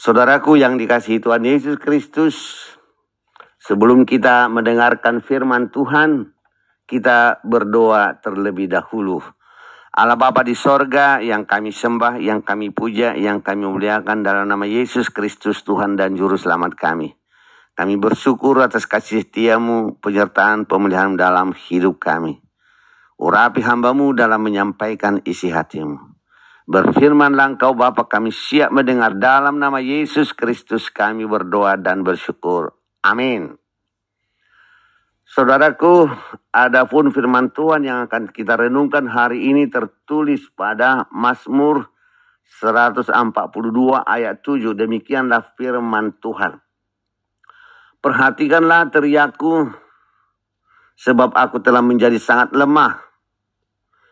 Saudaraku yang dikasihi Tuhan Yesus Kristus, sebelum kita mendengarkan firman Tuhan, kita berdoa terlebih dahulu. Allah Bapa di sorga yang kami sembah, yang kami puja, yang kami muliakan dalam nama Yesus Kristus Tuhan dan Juru Selamat kami. Kami bersyukur atas kasih setiamu, penyertaan pemulihan dalam hidup kami. Urapi hambamu dalam menyampaikan isi hatimu. Berfirmanlah engkau Bapa kami siap mendengar dalam nama Yesus Kristus kami berdoa dan bersyukur. Amin. Saudaraku, adapun firman Tuhan yang akan kita renungkan hari ini tertulis pada Mazmur 142 ayat 7. Demikianlah firman Tuhan. Perhatikanlah teriakku, sebab aku telah menjadi sangat lemah.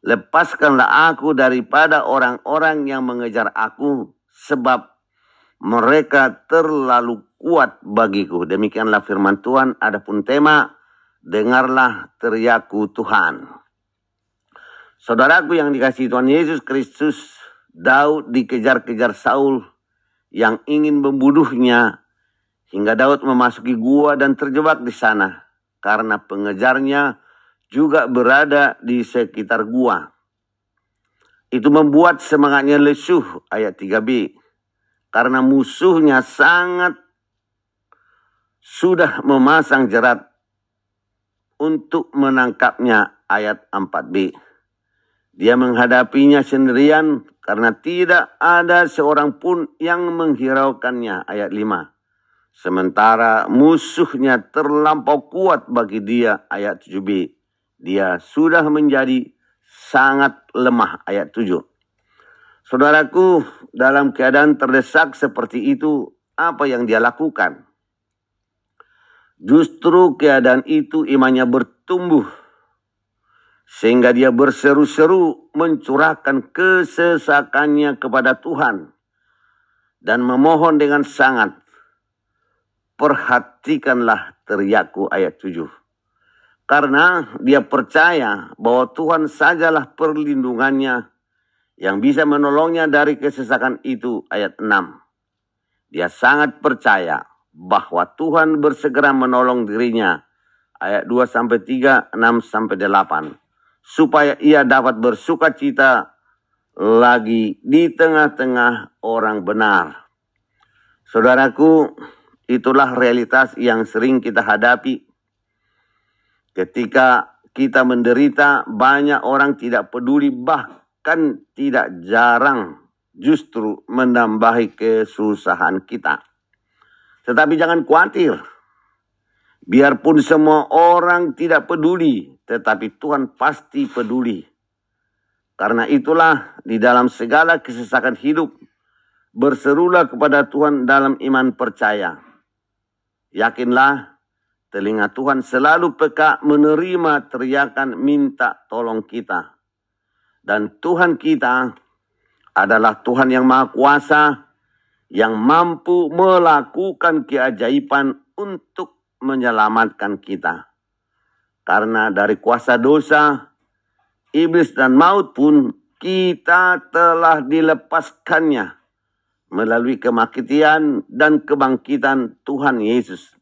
Lepaskanlah aku daripada orang-orang yang mengejar aku, sebab mereka terlalu kuat bagiku. Demikianlah firman Tuhan. Adapun tema, dengarlah teriaku Tuhan. Saudaraku yang dikasih Tuhan Yesus Kristus, Daud dikejar-kejar Saul yang ingin membunuhnya hingga Daud memasuki gua dan terjebak di sana karena pengejarnya juga berada di sekitar gua. Itu membuat semangatnya lesuh ayat 3b. Karena musuhnya sangat sudah memasang jerat untuk menangkapnya ayat 4b. Dia menghadapinya sendirian karena tidak ada seorang pun yang menghiraukannya ayat 5. Sementara musuhnya terlampau kuat bagi dia ayat 7b. Dia sudah menjadi sangat lemah ayat 7. Saudaraku, dalam keadaan terdesak seperti itu, apa yang dia lakukan? Justru keadaan itu imannya bertumbuh. Sehingga dia berseru-seru mencurahkan kesesakannya kepada Tuhan. Dan memohon dengan sangat. Perhatikanlah teriakku ayat 7. Karena dia percaya bahwa Tuhan sajalah perlindungannya yang bisa menolongnya dari kesesakan itu ayat 6. Dia sangat percaya bahwa Tuhan bersegera menolong dirinya. Ayat 2 sampai 3, 6 sampai 8. Supaya ia dapat bersuka cita lagi di tengah-tengah orang benar. Saudaraku, itulah realitas yang sering kita hadapi. Ketika kita menderita, banyak orang tidak peduli bahkan tidak jarang justru menambahi kesusahan kita. Tetapi jangan khawatir. Biarpun semua orang tidak peduli, tetapi Tuhan pasti peduli. Karena itulah di dalam segala kesesakan hidup, berserulah kepada Tuhan dalam iman percaya. Yakinlah, telinga Tuhan selalu peka menerima teriakan minta tolong kita. Dan Tuhan kita adalah Tuhan yang Maha Kuasa, yang mampu melakukan keajaiban untuk menyelamatkan kita. Karena dari kuasa dosa, iblis dan maut pun kita telah dilepaskannya melalui kematian dan kebangkitan Tuhan Yesus.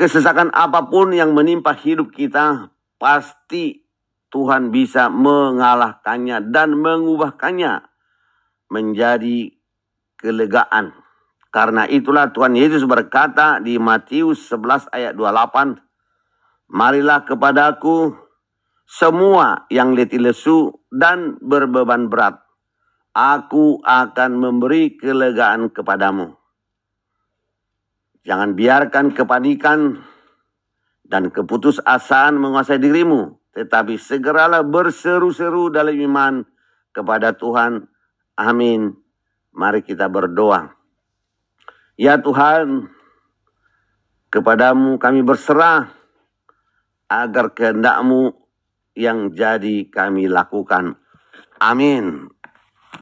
Kesesakan apa pun yang menimpa hidup kita, pasti Tuhan bisa mengalahkannya dan mengubahkannya menjadi kelegaan. Karena itulah Tuhan Yesus berkata di Matius 11 ayat 28, Marilah kepadaku semua yang letih lesu dan berbeban berat. Aku akan memberi kelegaan kepadamu. Jangan biarkan kepanikan dan keputusasaan menguasai dirimu. Tetapi segeralah berseru-seru dalam iman kepada Tuhan. Amin. Mari kita berdoa. Ya Tuhan, kepadamu kami berserah agar kehendakmu yang jadi kami lakukan. Amin.